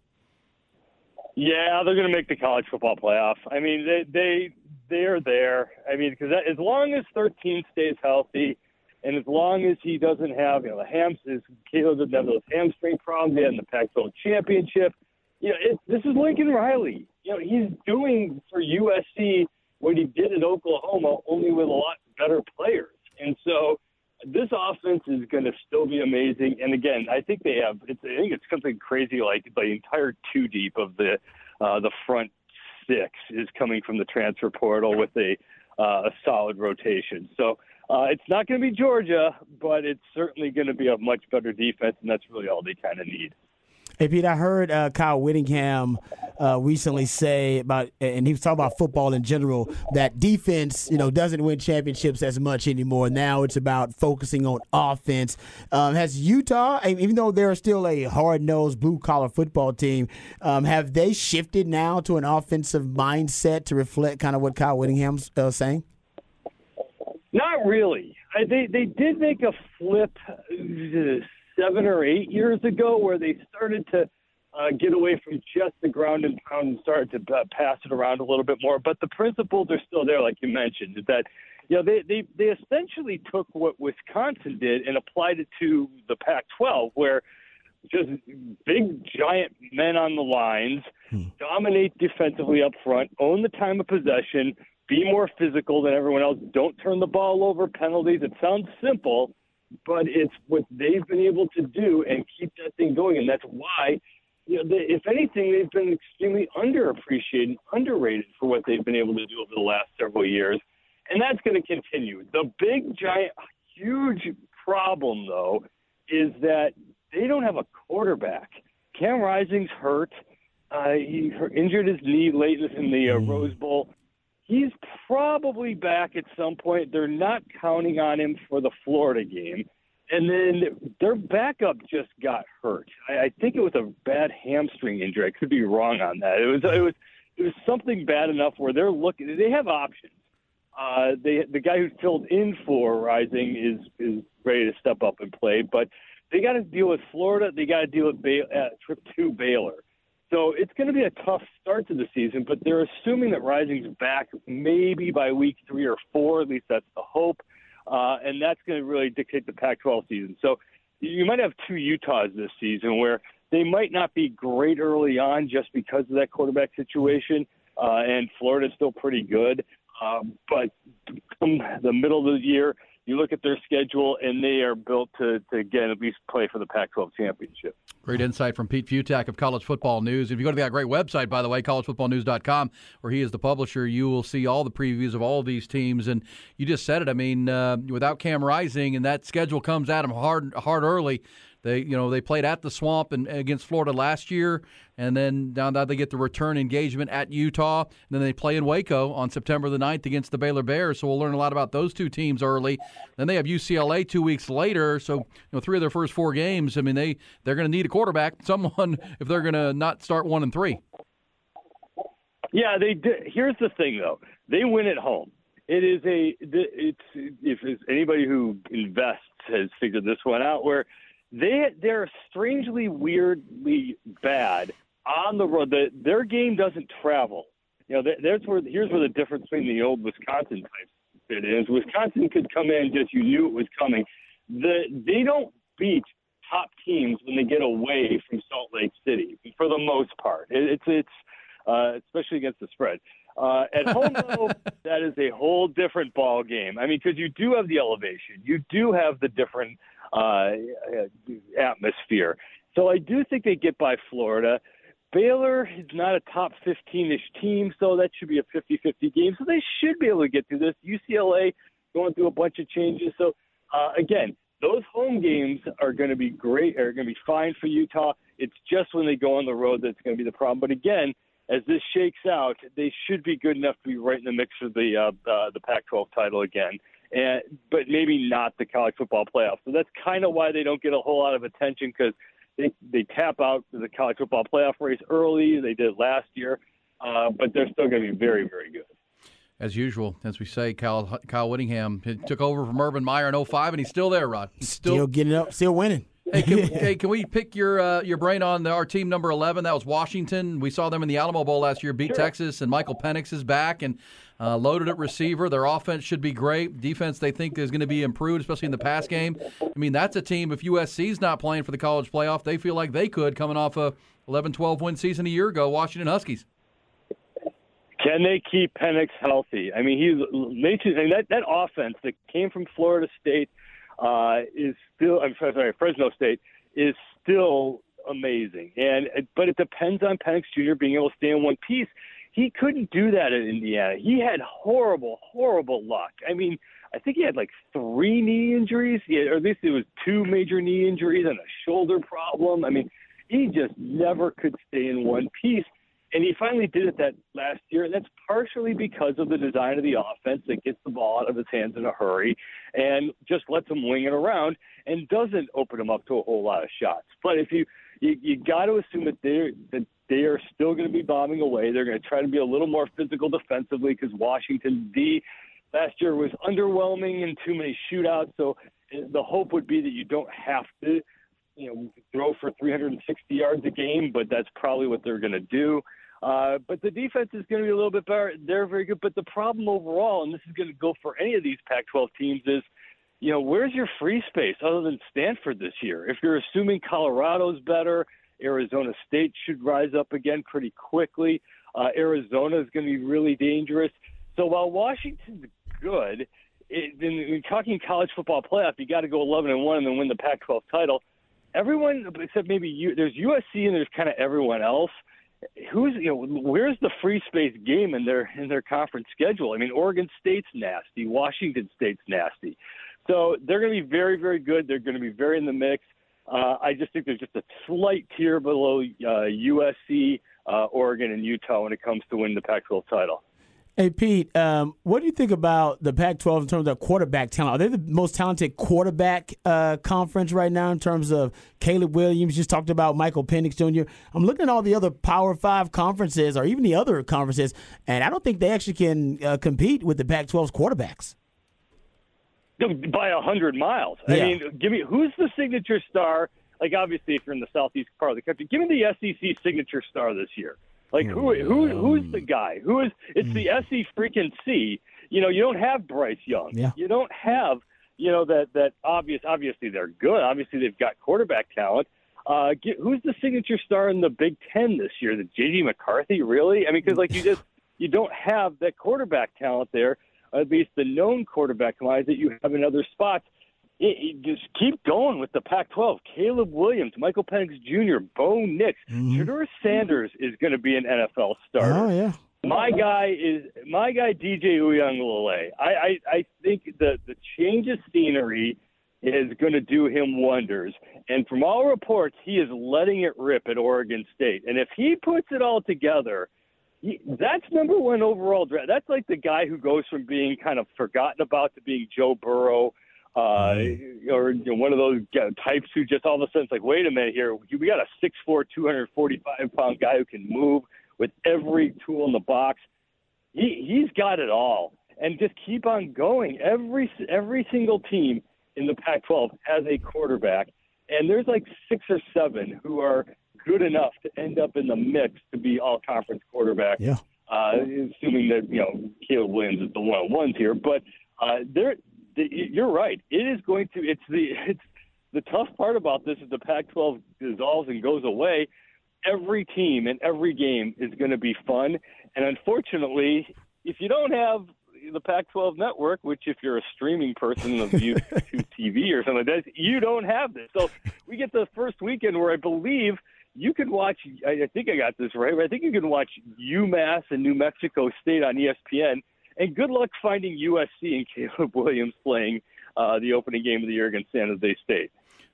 Speaker 9: Yeah, they're going to make the college football playoff. I mean, they they they're there. I mean, because as long as 13 stays healthy, and as long as he doesn't have, you know, the hams, his Caleb doesn't have those hamstring problems he had in the Pac-12 championship. You know, it, this is Lincoln Riley. You know, he's doing for USC what he did at Oklahoma, only with a lot better players. And so this offense is going to still be amazing. And again, I think they have. It's, I think it's something crazy like the entire two deep of the uh, the front six is coming from the transfer portal with a uh, a solid rotation. So uh, it's not going to be Georgia, but it's certainly going to be a much better defense, and that's really all they kind of need.
Speaker 4: Hey, Pete, I heard uh, Kyle Whittingham uh, recently say about, and he was talking about football in general, that defense, you know, doesn't win championships as much anymore. Now it's about focusing on offense. Um, has Utah, even though they're still a hard-nosed blue-collar football team, um, have they shifted now to an offensive mindset to reflect kind of what Kyle Whittingham's uh, saying?
Speaker 9: Not really. I, they they did make a flip seven or eight years ago where they started to uh, get away from just the ground and pound and started to uh, pass it around a little bit more. But the principles are still there, like you mentioned, is that you know they they they essentially took what Wisconsin did and applied it to the Pac-12, where just big giant men on the lines hmm. dominate defensively up front, own the time of possession, be more physical than everyone else, don't turn the ball over, penalties. It sounds simple but it's what they've been able to do and keep that thing going, and that's why. You know, they, if anything, they've been extremely underappreciated, underrated for what they've been able to do over the last several years, and that's going to continue. The big, giant, huge problem, though, is that they don't have a quarterback. Cam Rising's hurt. Uh, he injured his knee late in the uh, Rose Bowl he's probably back at some point. They're not counting on him for the Florida game. And then their backup just got hurt. I, I think it was a bad hamstring injury. I could be wrong on that. It was it was it was something bad enough where they're looking. They have options. Uh, they the guy who filled in for Rising is is ready to step up and play, but they got to deal with Florida. They got to deal with Bay, uh, trip to Baylor. So it's going to be a tough start to the season, but they're assuming that Rising's back maybe by week three or four. At least that's the hope. Uh, and that's going to really dictate the Pac 12 season. So you might have two Utahs this season where they might not be great early on just because of that quarterback situation. Uh, and Florida's still pretty good. Um, but the middle of the year, you look at their schedule, and they are built to, to again, at least play for the Pac 12 championship.
Speaker 3: Great insight from Pete Fiutak of College Football News. If you go to that great website, by the way, collegefootballnews.com, where he is the publisher, you will see all the previews of all these teams. And you just said it. I mean, uh, without Cam Rising, and that schedule comes at him hard, hard early. They, you know, they played at the Swamp and against Florida last year, and then now they get the return engagement at Utah. And then they play in Waco on September the 9th against the Baylor Bears. So we'll learn a lot about those two teams early. Then they have UCLA two weeks later. So you know, three of their first four games. I mean, they they're going to need a quarterback, [LAUGHS] someone if they're going to not start one and three.
Speaker 9: Yeah, they did. Here's the thing, though. They win at home. It is a. It's if anybody who invests has figured this one out, where they they're strangely weirdly bad on the road. The, their game doesn't travel. You know, there's where here's where the difference between the old Wisconsin type fit is. Wisconsin could come in just you knew it was coming. The they don't beat top teams when they get away from Salt Lake City for the most part. It, it's it's uh, especially against the spread. Uh, at home, though, [LAUGHS] that is a whole different ball game. I mean, because you do have the elevation, you do have the different uh, atmosphere. So I do think they get by Florida. Baylor is not a top 15 ish team, so that should be a 50 50 game. So they should be able to get through this. UCLA going through a bunch of changes. So, uh, again, those home games are going to be great, are going to be fine for Utah. It's just when they go on the road that's going to be the problem. But again, as this shakes out, they should be good enough to be right in the mix for the uh, uh, the Pac-12 title again and but maybe not the college football playoff. So that's kind of why they don't get a whole lot of attention because they they tap out the college football playoff race early. They did last year, uh, but they're still going to be very very good.
Speaker 3: As usual, as we say, Kyle, Kyle Whittingham took over from Urban Meyer in 05, and he's still there, Rod.
Speaker 4: He's still, still getting up, still winning.
Speaker 3: Hey, can, [LAUGHS] hey, can we pick your uh, your brain on the, our team number eleven? That was Washington. We saw them in the Alamo Bowl last year, beat
Speaker 9: Sure.
Speaker 3: Texas, and Michael Penix is back and uh, loaded at receiver. Their offense should be great. Defense they think is going to be improved, especially in the pass game. I mean, that's a team. If USC's not playing for the college playoff, they feel like they could coming off a 11-12 win season a year ago. Washington Huskies.
Speaker 9: Can they keep Penix healthy? I mean, he's Nathan, and that that offense that came from Florida State uh, is still. I'm sorry, Fresno State is still amazing. And but it depends on Penix Jr. being able to stay in one piece. He couldn't do that in Indiana. He had horrible, horrible luck. I mean, I think he had like three knee injuries, yeah, or at least it was two major knee injuries and a shoulder problem. I mean, he just never could stay in one piece. And he finally did it that last year, and that's partially because of the design of the offense that gets the ball out of his hands in a hurry and just lets him wing it around and doesn't open him up to a whole lot of shots. But if you you, you got to assume that they that they are still going to be bombing away. They're going to try to be a little more physical defensively because Washington D last year was underwhelming and too many shootouts. So uh, the hope would be that you don't have to you know throw for 360 yards a game, but that's probably what they're going to do. Uh, but the defense is going to be a little bit better. They're very good. But the problem overall, and this is going to go for any of these Pac-12 teams, is you know where's your free space other than Stanford this year? If you're assuming Colorado's better, Arizona State should rise up again pretty quickly. Uh, Arizona is going to be really dangerous. So while Washington's good, it, in, in talking college football playoff, you got to go 11 and one and then win the Pac-12 title. Everyone except maybe you, there's USC and there's kind of everyone else. Who's you know where's the free space game in their in their conference schedule? I mean, Oregon State's nasty, Washington State's nasty, so they're going to be very very good. They're going to be very in the mix. Uh, I just think there's just a slight tier below uh, USC, uh, Oregon, and Utah when it comes to winning the Pac-12 title.
Speaker 4: Hey Pete, um, what do you think about the Pac-12 in terms of quarterback talent? Are they the most talented quarterback uh, conference right now in terms of Caleb Williams? Just talked about Michael Penix Jr. I'm looking at all the other Power Five conferences, or even the other conferences, and I don't think they actually can uh, compete with the Pac-12's quarterbacks.
Speaker 9: By a hundred miles. I mean, give me who's the signature star? Like obviously, if you're in the southeast part of the country, give me the SEC signature star this year. Like who who who's the guy? Who is? It's the SE freaking C. You know, you don't have Bryce Young.
Speaker 4: Yeah.
Speaker 9: You don't have you know that that obvious. Obviously, they're good. Obviously, they've got quarterback talent. Uh, get, who's the signature star in the Big Ten this year? The JJ McCarthy, really? I mean, because like you just [LAUGHS] you don't have that quarterback talent there. At least the known quarterback wise that you have in other spots. It, it- just keep going with the Pac-12. Caleb Williams, Michael Penix Jr., Bo Nix, mm-hmm. Shedeur Sanders is going to be an NFL starter.
Speaker 4: Oh yeah.
Speaker 9: My guy is my guy DJ Uiagalelei. I, I I think the the change of scenery is going to do him wonders. And from all reports, he is letting it rip at Oregon State. And if he puts it all together, he, that's number one overall draft. That's like the guy who goes from being kind of forgotten about to being Joe Burrow. Uh, or you know, one of those types who just all of a sudden it's like, wait a minute here, we got a 6'4", 245 pound guy who can move with every tool in the box. He he's got it all, and just keep on going. Every every single team in the Pac-12 has a quarterback, and there's like six or seven who are good enough to end up in the mix to be all conference quarterback.
Speaker 4: Yeah.
Speaker 9: Uh, assuming that you know Caleb Williams is the one on ones here, but uh, there, the, you're right. It is going to. It's the [LAUGHS] it's the tough part about this is the Pac-12 dissolves and goes away. Every team and every game is going to be fun, and unfortunately, if you don't have the Pac-12 network, which if you're a streaming person of [LAUGHS] YouTube TV or something like that, you don't have this. So we get the first weekend where I believe you can watch. I think I got this right. but I think you can watch UMass and New Mexico State on ESPN. And good luck finding USC and Caleb [LAUGHS] Williams playing uh, the opening game of the year against San Jose State.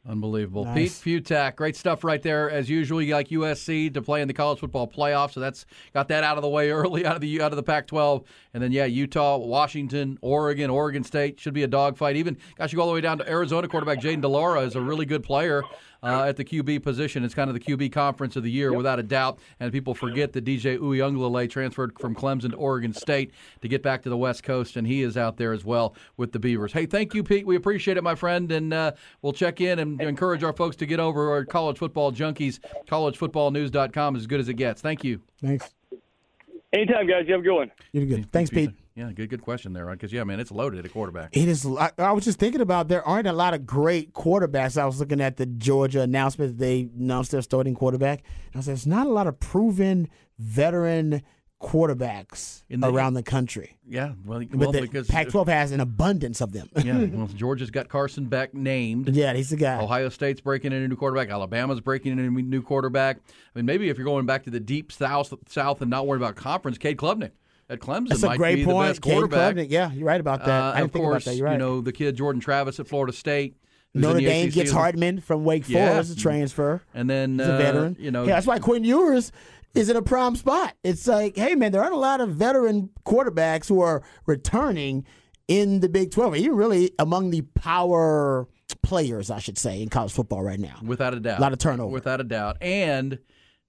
Speaker 3: Unbelievable.
Speaker 4: Nice.
Speaker 3: Pete Fiutak, great stuff right there. As usual, you like USC to play in the college football playoff, so that's got that out of the way [LAUGHS] early out of the out of the Pac-12, and then yeah, Utah, Washington, Oregon, Oregon State should be a dogfight. Even gosh, you go all the way down to Arizona quarterback Jayden de Laura is a really good player. Uh, at the QB position. It's kind of the QB conference of the year, without a doubt. And people forget that DJ Uiagalelei transferred from Clemson to Oregon State to get back to the West Coast, and he is out there as well with the Beavers. Hey, thank you, Pete. We appreciate it, my friend, and uh, we'll check in and encourage our folks to get over our college football junkies. CollegeFootballNews.com is as good as it gets. Thank you.
Speaker 4: Thanks.
Speaker 9: Anytime, guys. You have a good one.
Speaker 4: You're good. Thanks, Pete.
Speaker 3: Yeah, good good question there, right? Because yeah, man, it's loaded at quarterback.
Speaker 4: It is. I, I was just thinking about there aren't a lot of great quarterbacks. I was looking at the Georgia announcement. They announced their starting quarterback. And I said, there's not a lot of proven veteran quarterbacks
Speaker 3: In the-
Speaker 4: around the country.
Speaker 3: Yeah, well,
Speaker 4: But
Speaker 3: well
Speaker 4: the
Speaker 3: because
Speaker 4: Pac-12 has an abundance of them.
Speaker 3: yeah, well, [LAUGHS] Georgia's got Carson Beck named.
Speaker 4: yeah, he's the guy.
Speaker 3: Ohio State's breaking in a new quarterback. Alabama's breaking in a new quarterback. I mean, maybe if you're going back to the deep south, south and not worrying about conference, Cade Klubnik at Clemson
Speaker 4: That's
Speaker 3: might
Speaker 4: a great
Speaker 3: be
Speaker 4: point.
Speaker 3: the best quarterback.
Speaker 4: Klubnik. Yeah, you're right about that.
Speaker 3: Uh,
Speaker 4: I didn't
Speaker 3: of
Speaker 4: think
Speaker 3: course,
Speaker 4: about that. You're right.
Speaker 3: you know the kid Jordan Travis at Florida State.
Speaker 4: Notre Dame
Speaker 3: ACC.
Speaker 4: gets Hartman from Wake
Speaker 3: Yeah.
Speaker 4: Forest, a transfer.
Speaker 3: and then
Speaker 4: He's a
Speaker 3: uh,
Speaker 4: veteran.
Speaker 3: You know,
Speaker 4: yeah, that's why Quinn Ewers is in a prime spot. It's like, hey man, there aren't a lot of veteran quarterbacks who are returning in the Big Twelve, even really among the power players, I should say, in college football right now.
Speaker 3: without a doubt,
Speaker 4: A lot of turnover.
Speaker 3: without a doubt, and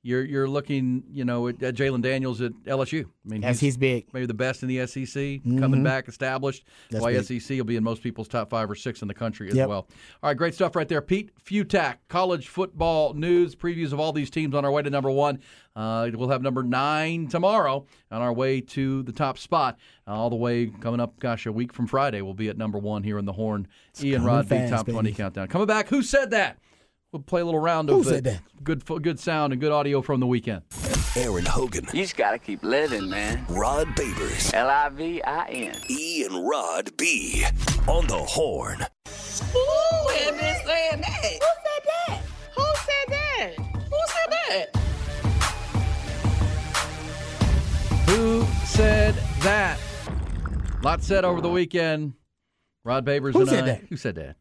Speaker 3: you're you're looking, you know, at, at Jalen Daniels at LSU. I mean,
Speaker 4: Yes, he's big.
Speaker 3: maybe the best in the SEC, coming back established.
Speaker 4: That's
Speaker 3: why
Speaker 4: big.
Speaker 3: SEC will be in most people's top five or six in the country as
Speaker 4: Yep.
Speaker 3: well. All right, great stuff right there. Pete Fiutak, college football news, previews of all these teams on our way to number one. Uh, we'll have number nine tomorrow on our way to the top spot. Uh, all the way coming up, gosh, a week from Friday, we'll be at number one here in the Horn. Ian
Speaker 4: coming
Speaker 3: Rod,
Speaker 4: fast,
Speaker 3: Top 20. Countdown. Coming back, who said that? We'll play a little round
Speaker 4: Who
Speaker 3: of
Speaker 4: said that?
Speaker 3: good good sound and good audio from the weekend.
Speaker 2: Aaron Hogan,
Speaker 10: You just gotta keep living, man.
Speaker 2: Rod Babers,
Speaker 10: L I V I N.
Speaker 2: E and Rod B on the horn.
Speaker 11: Who had been saying that? Who said that? Who said that? Who said that?
Speaker 3: Who said that? Lot said over the weekend. Rod Babers
Speaker 4: Who
Speaker 3: and
Speaker 4: said
Speaker 3: I.
Speaker 4: that?
Speaker 3: Who said that?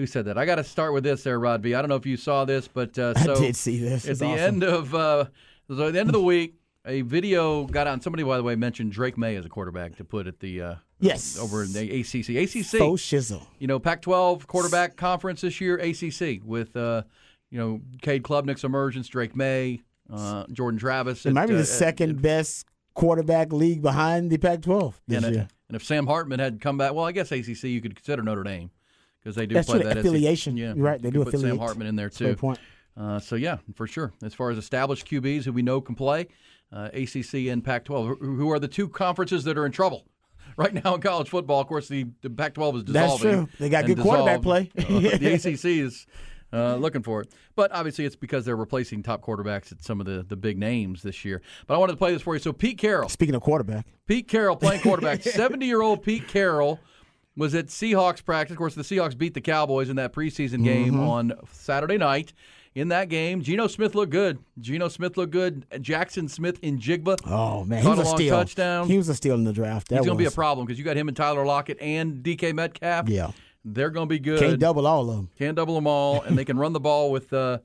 Speaker 3: Who said that? I got to start with this there, Rod B. I don't know if you saw this, but uh,
Speaker 4: I
Speaker 3: so
Speaker 4: did see this.
Speaker 3: At the
Speaker 4: awesome.
Speaker 3: end of uh, so at the end of the week, a video got on. Somebody, by the way, mentioned Drake Maye as a quarterback to put at the uh,
Speaker 4: Yes.
Speaker 3: over in the ACC. ACC.
Speaker 4: Faux shizzle.
Speaker 3: You know, Pac-12 quarterback conference this year, ACC with uh, you know Cade Klubnik's emergence, Drake Maye, uh, Jordan Travis.
Speaker 4: It might
Speaker 3: at,
Speaker 4: be
Speaker 3: uh,
Speaker 4: the
Speaker 3: at-
Speaker 4: second best quarterback league behind the Pac-12 this
Speaker 3: and, uh,
Speaker 4: year.
Speaker 3: and if Sam Hartman had come back, well, I guess ACC you could consider Notre Dame because they do
Speaker 4: That's
Speaker 3: play that
Speaker 4: affiliation.
Speaker 3: Yeah,
Speaker 4: You're right, they do
Speaker 3: put Sam. Hartman in there too.
Speaker 4: point.
Speaker 3: Uh, so yeah, for sure. As far as established QBs who we know can play, uh, ACC and Pac-12, who who are the two conferences that are in trouble [LAUGHS] right now in college football. Of course, the, the Pac-12 is dissolving.
Speaker 4: That's true. They got good quarterback play.
Speaker 3: Uh, the [LAUGHS] ACC is uh, looking for it, but obviously it's because they're replacing top quarterbacks at some of the the big names this year. But I wanted to play this for you. So Pete Carroll,
Speaker 4: Speaking of quarterback,
Speaker 3: Pete Carroll playing quarterback. [LAUGHS] 70 year old Pete Carroll was at Seahawks practice. Of course, the Seahawks beat the Cowboys in that preseason game
Speaker 4: Mm-hmm.
Speaker 3: on Saturday night. In that game, Geno Smith looked good. Geno Smith looked good. Jaxon Smith-Njigba.
Speaker 4: oh man, he was
Speaker 3: a
Speaker 4: a steal.
Speaker 3: touchdown.
Speaker 4: He was a steal in the draft. That
Speaker 3: He's going to be a problem because you got him and Tyler Lockett and DK Metcalf.
Speaker 4: Yeah.
Speaker 3: They're going to be good.
Speaker 4: Can't double all of them.
Speaker 3: Can't double them all, and they can run the ball with uh,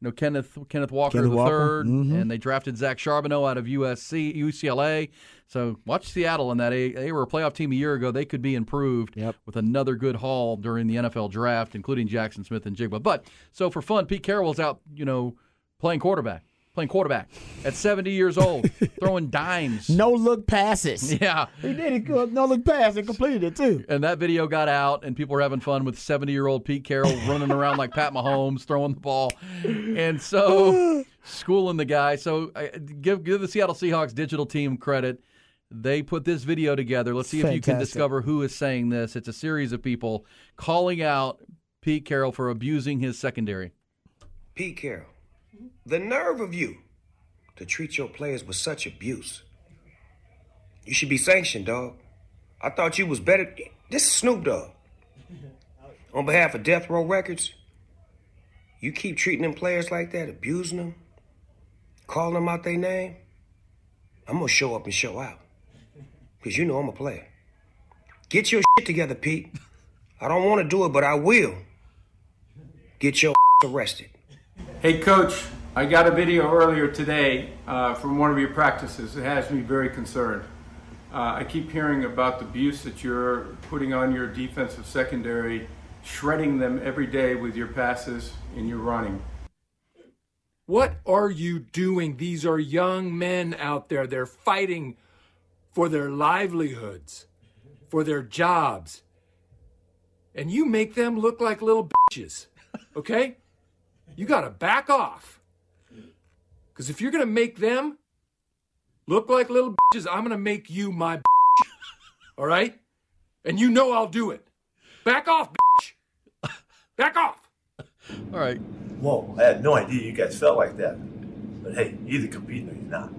Speaker 3: you know Kenneth Kenneth Walker
Speaker 4: Kenneth
Speaker 3: the
Speaker 4: Walker,
Speaker 3: 3rd
Speaker 4: mhm.
Speaker 3: and they drafted Zach Charbonnet out of USC UCLA. So watch Seattle in that. They, they were a playoff team a year ago. They could be improved
Speaker 4: Yep.
Speaker 3: with another good haul during the NFL draft, including Jaxon Smith-Njigba. But so for fun, Pete Carroll's out, you know, playing quarterback, playing quarterback at 70 years old, [LAUGHS] throwing dimes.
Speaker 4: No look passes. [LAUGHS]
Speaker 3: Yeah.
Speaker 4: He did it. Uh, no look pass and completed it too.
Speaker 3: And that video got out, and people were having fun with 70 year old Pete Carroll running around like Pat Mahomes, throwing the ball. And so, [SIGHS] schooling the guy. So, I- give, give the Seattle Seahawks digital team credit. They put this video together. Let's see if you can discover who is saying this. It's a series of people calling out Pete Carroll for abusing his secondary.
Speaker 12: Pete Carroll, the nerve of you to treat your players with such abuse. You should be sanctioned, dog. I thought you was better. This is Snoop Dogg. [LAUGHS] On behalf of Death Row Records, you keep treating them players like that, abusing them, calling them out their name. I'm gonna show up and show out. Cause you know I'm a player. Get your shit together, Pete. I don't want to do it, but I will. Get your [LAUGHS] arrested.
Speaker 13: Hey, Coach, I got a video earlier today uh, from one of your practices. It has me very concerned. Uh, I keep hearing about the abuse that you're putting on your defensive secondary shredding them every day with your passes and your running.
Speaker 14: What are you doing? These are young men out there. They're fighting for their livelihoods, for their jobs. And you make them look like little bitches, okay? You got to back off. Because if you're going to make them look like little bitches, I'm going to make you my bitch. All right? And you know I'll do it. Back off, bitch. Back off.
Speaker 3: All right.
Speaker 15: Whoa, I had no idea you guys felt like that. But hey, you're either competing or you're not.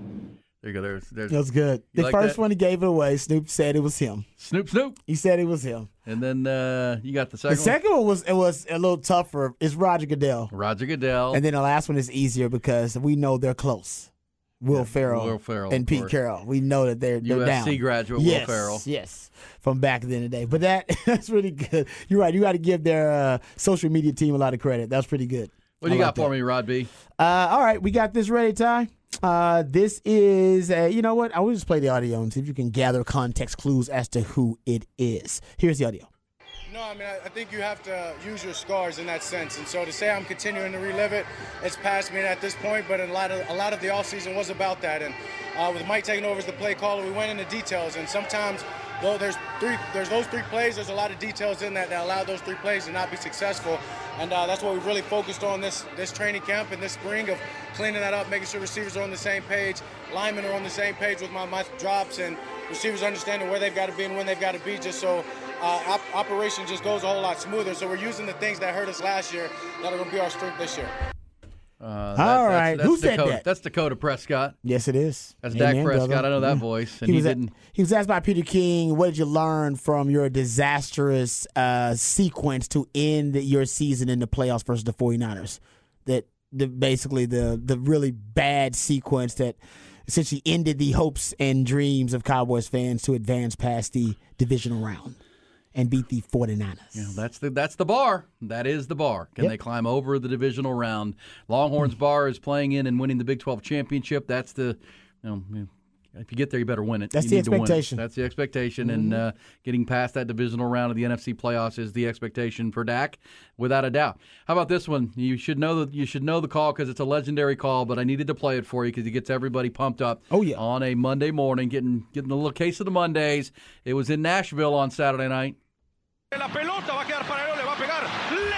Speaker 3: There you go. There's, there's.
Speaker 4: That was good. The
Speaker 3: like
Speaker 4: first
Speaker 3: that?
Speaker 4: one he gave it away, Snoop said it was him.
Speaker 3: Snoop Snoop.
Speaker 4: He said it was him.
Speaker 3: And then uh, you got the second.
Speaker 4: The second one was it was a little tougher. It's Roger Goodell.
Speaker 3: Roger Goodell.
Speaker 4: And then the last one is easier because we know they're close. Will Ferrell,
Speaker 3: Will Ferrell,
Speaker 4: and Pete
Speaker 3: course.
Speaker 4: Carroll. We know that they're, they're
Speaker 3: USC
Speaker 4: down.
Speaker 3: graduate Will
Speaker 4: yes,
Speaker 3: Ferrell.
Speaker 4: Yes, from back then the day. But that [LAUGHS] that's really good. You're right. You got to give their uh, social media team a lot of credit. That's pretty good.
Speaker 3: what do you
Speaker 4: like
Speaker 3: got for
Speaker 4: that.
Speaker 3: me, Rod B?
Speaker 4: Uh, all right, we got this ready, Ty. Uh, this is, uh, you know what? I will just play the audio and see if you can gather context clues as to who it is. Here's the audio.
Speaker 16: No, I mean, I, I think you have to use your scars in that sense. And so to say I'm continuing to relive it, it's past me at this point. But a lot of a lot of the offseason was about that. And uh, with Mike taking over as the play caller, we went into details. And sometimes, though there's three, there's those three plays. There's a lot of details in that that allow those three plays to not be successful. And uh, that's what we've really focused on this this training camp and this spring of cleaning that up, making sure receivers are on the same page, linemen are on the same page with my, my drops, and receivers understanding where they've got to be and when they've got to be, just so uh, op- operation just goes a whole lot smoother. So we're using the things that hurt us last year that are going to be our strength this year.
Speaker 3: Uh,
Speaker 4: All
Speaker 3: that's- that's
Speaker 4: Who said
Speaker 3: Dakota,
Speaker 4: that?
Speaker 3: That's Dakota Prescott.
Speaker 4: Yes, it is.
Speaker 3: That's Dak Prescott.
Speaker 4: brother.
Speaker 3: I know that
Speaker 4: Yeah.
Speaker 3: voice, and
Speaker 4: he
Speaker 3: he
Speaker 4: was,
Speaker 3: didn't-
Speaker 4: he was asked by Peter King, "What did you learn from your disastrous uh, sequence to end your season in the playoffs versus the 49ers?" That the basically the the really bad sequence that essentially ended the hopes and dreams of Cowboys fans to advance past the divisional round and beat the 49ers.
Speaker 3: You know, that's the that's the bar. That is the bar. Can
Speaker 4: Yep.
Speaker 3: they climb over the divisional round? Longhorns hmm. bar is playing in and winning the Big 12 championship. That's the you know, if you get there, you better win it.
Speaker 4: That's
Speaker 3: You
Speaker 4: the
Speaker 3: need to win
Speaker 4: expectation.
Speaker 3: That's the expectation, and uh, getting past that divisional round of the NFC playoffs is the expectation for Dak, without a doubt. How about this one? You should know the you should know the call because it's a legendary call, but I needed to play it for you because it gets everybody pumped up.
Speaker 4: Oh yeah,
Speaker 3: on a Monday morning, getting getting a little case of the Mondays. It was in Nashville on Saturday night.
Speaker 6: La pelota va a quedar para Leo, le va a pegar. Leo.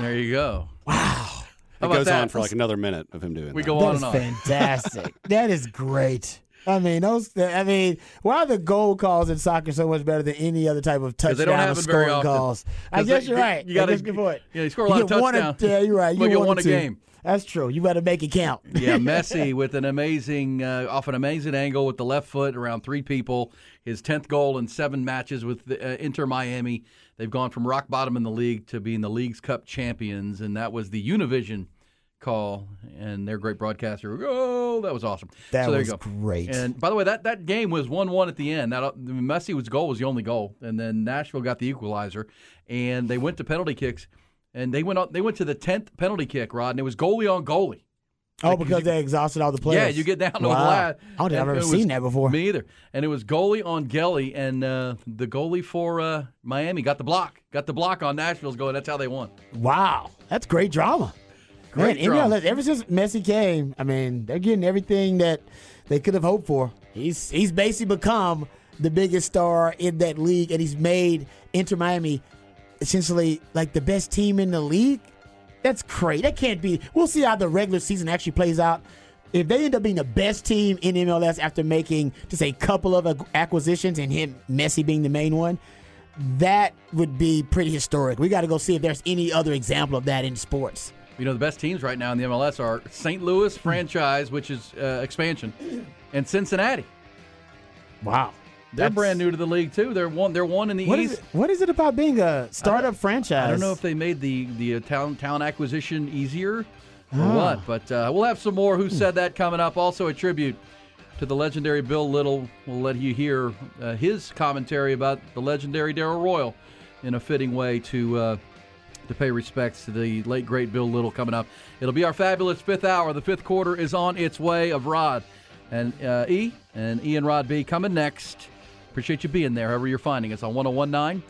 Speaker 3: There you go.
Speaker 5: It
Speaker 3: How about
Speaker 5: goes
Speaker 3: that?
Speaker 5: on for like another minute of him doing
Speaker 3: We
Speaker 5: that.
Speaker 3: go
Speaker 4: That
Speaker 3: on
Speaker 4: is
Speaker 3: and on.
Speaker 4: fantastic. [LAUGHS] that is great. I mean, those. I mean, why are the goal calls in soccer so much better than any other type of
Speaker 3: 'Cause they
Speaker 4: touchdown
Speaker 3: don't
Speaker 4: or
Speaker 3: have very
Speaker 4: scoring
Speaker 3: often.
Speaker 4: calls? I
Speaker 3: 'Cause
Speaker 4: guess
Speaker 3: they-
Speaker 4: you're right.
Speaker 3: you gotta-
Speaker 4: That's a good point.
Speaker 3: yeah, you score a lot of
Speaker 4: get one
Speaker 3: touchdowns.
Speaker 4: yeah, you're right. You
Speaker 3: Well, you
Speaker 4: one
Speaker 3: won a game.
Speaker 4: That's true. You better make it count. [LAUGHS]
Speaker 3: yeah, [LAUGHS] Messi with an amazing, uh, off an amazing angle with the left foot around three people. His tenth goal in seven matches with the, uh, Inter Miami. They've gone from rock bottom in the league to being the league's cup champions, and that was the Univision call. And their great broadcaster, oh, that was awesome.
Speaker 4: That
Speaker 3: so there
Speaker 4: was
Speaker 3: you go.
Speaker 4: great.
Speaker 3: And by the way, that, that game was one-one at the end. That uh, Messi was goal was the only goal, and then Nashville got the equalizer, and they went to penalty kicks. And they went on, they went to the tenth penalty kick, Rod, and it was goalie on goalie.
Speaker 4: Oh,
Speaker 3: Like,
Speaker 4: because
Speaker 3: you-
Speaker 4: they exhausted all the players.
Speaker 3: Yeah, you get down to
Speaker 4: wow.
Speaker 3: the last.
Speaker 4: I don't think I've ever seen that before.
Speaker 3: Me either. And it was goalie on Gelly, and uh, the goalie for uh, Miami got the block. Got the block on Nashville's goal. That's how they won.
Speaker 4: Wow, that's great drama.
Speaker 3: Great
Speaker 4: Man. Indiana, ever since Messi came, I mean, they're getting everything that they could have hoped for. He's he's basically become the biggest star in that league, and he's made Inter Miami essentially like the best team in the league. That's great. That can't be. We'll see how the regular season actually plays out. If they end up being the best team in MLS after making just a couple of acquisitions and him Messi being the main one, that would be pretty historic. We got to go see if there's any other example of that in sports.
Speaker 3: You know, the best teams right now in the MLS are St. Louis franchise, which is uh, expansion, and Cincinnati.
Speaker 4: Wow.
Speaker 3: They're
Speaker 4: That's-
Speaker 3: brand new to the league too. They're one. They're one in the
Speaker 4: What is
Speaker 3: East.
Speaker 4: it, what is it about being a startup franchise?
Speaker 3: I don't know if they made the the uh, town town acquisition easier or
Speaker 4: Ah.
Speaker 3: what, but uh, we'll have some more. Who said that coming up? Also a tribute to the legendary Bill Little. We'll let you hear uh, his commentary about the legendary Darrell Royal in a fitting way to. Uh, to pay respects to the late great Bill Little coming up. It'll be our fabulous fifth hour. The fifth quarter is on its way of Rod and uh, E and E and Rod B coming next. Appreciate you being there, however you're finding us on 1019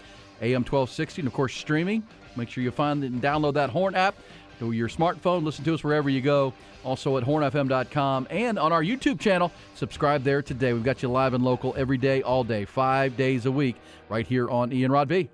Speaker 3: AM 1260, and of course streaming. Make sure you find and download that Horn app to your smartphone. Listen to us wherever you go. Also at hornfm.com and on our YouTube channel. Subscribe there today. We've got you live and local every day, all day, five days a week, right here on Ian Rod B.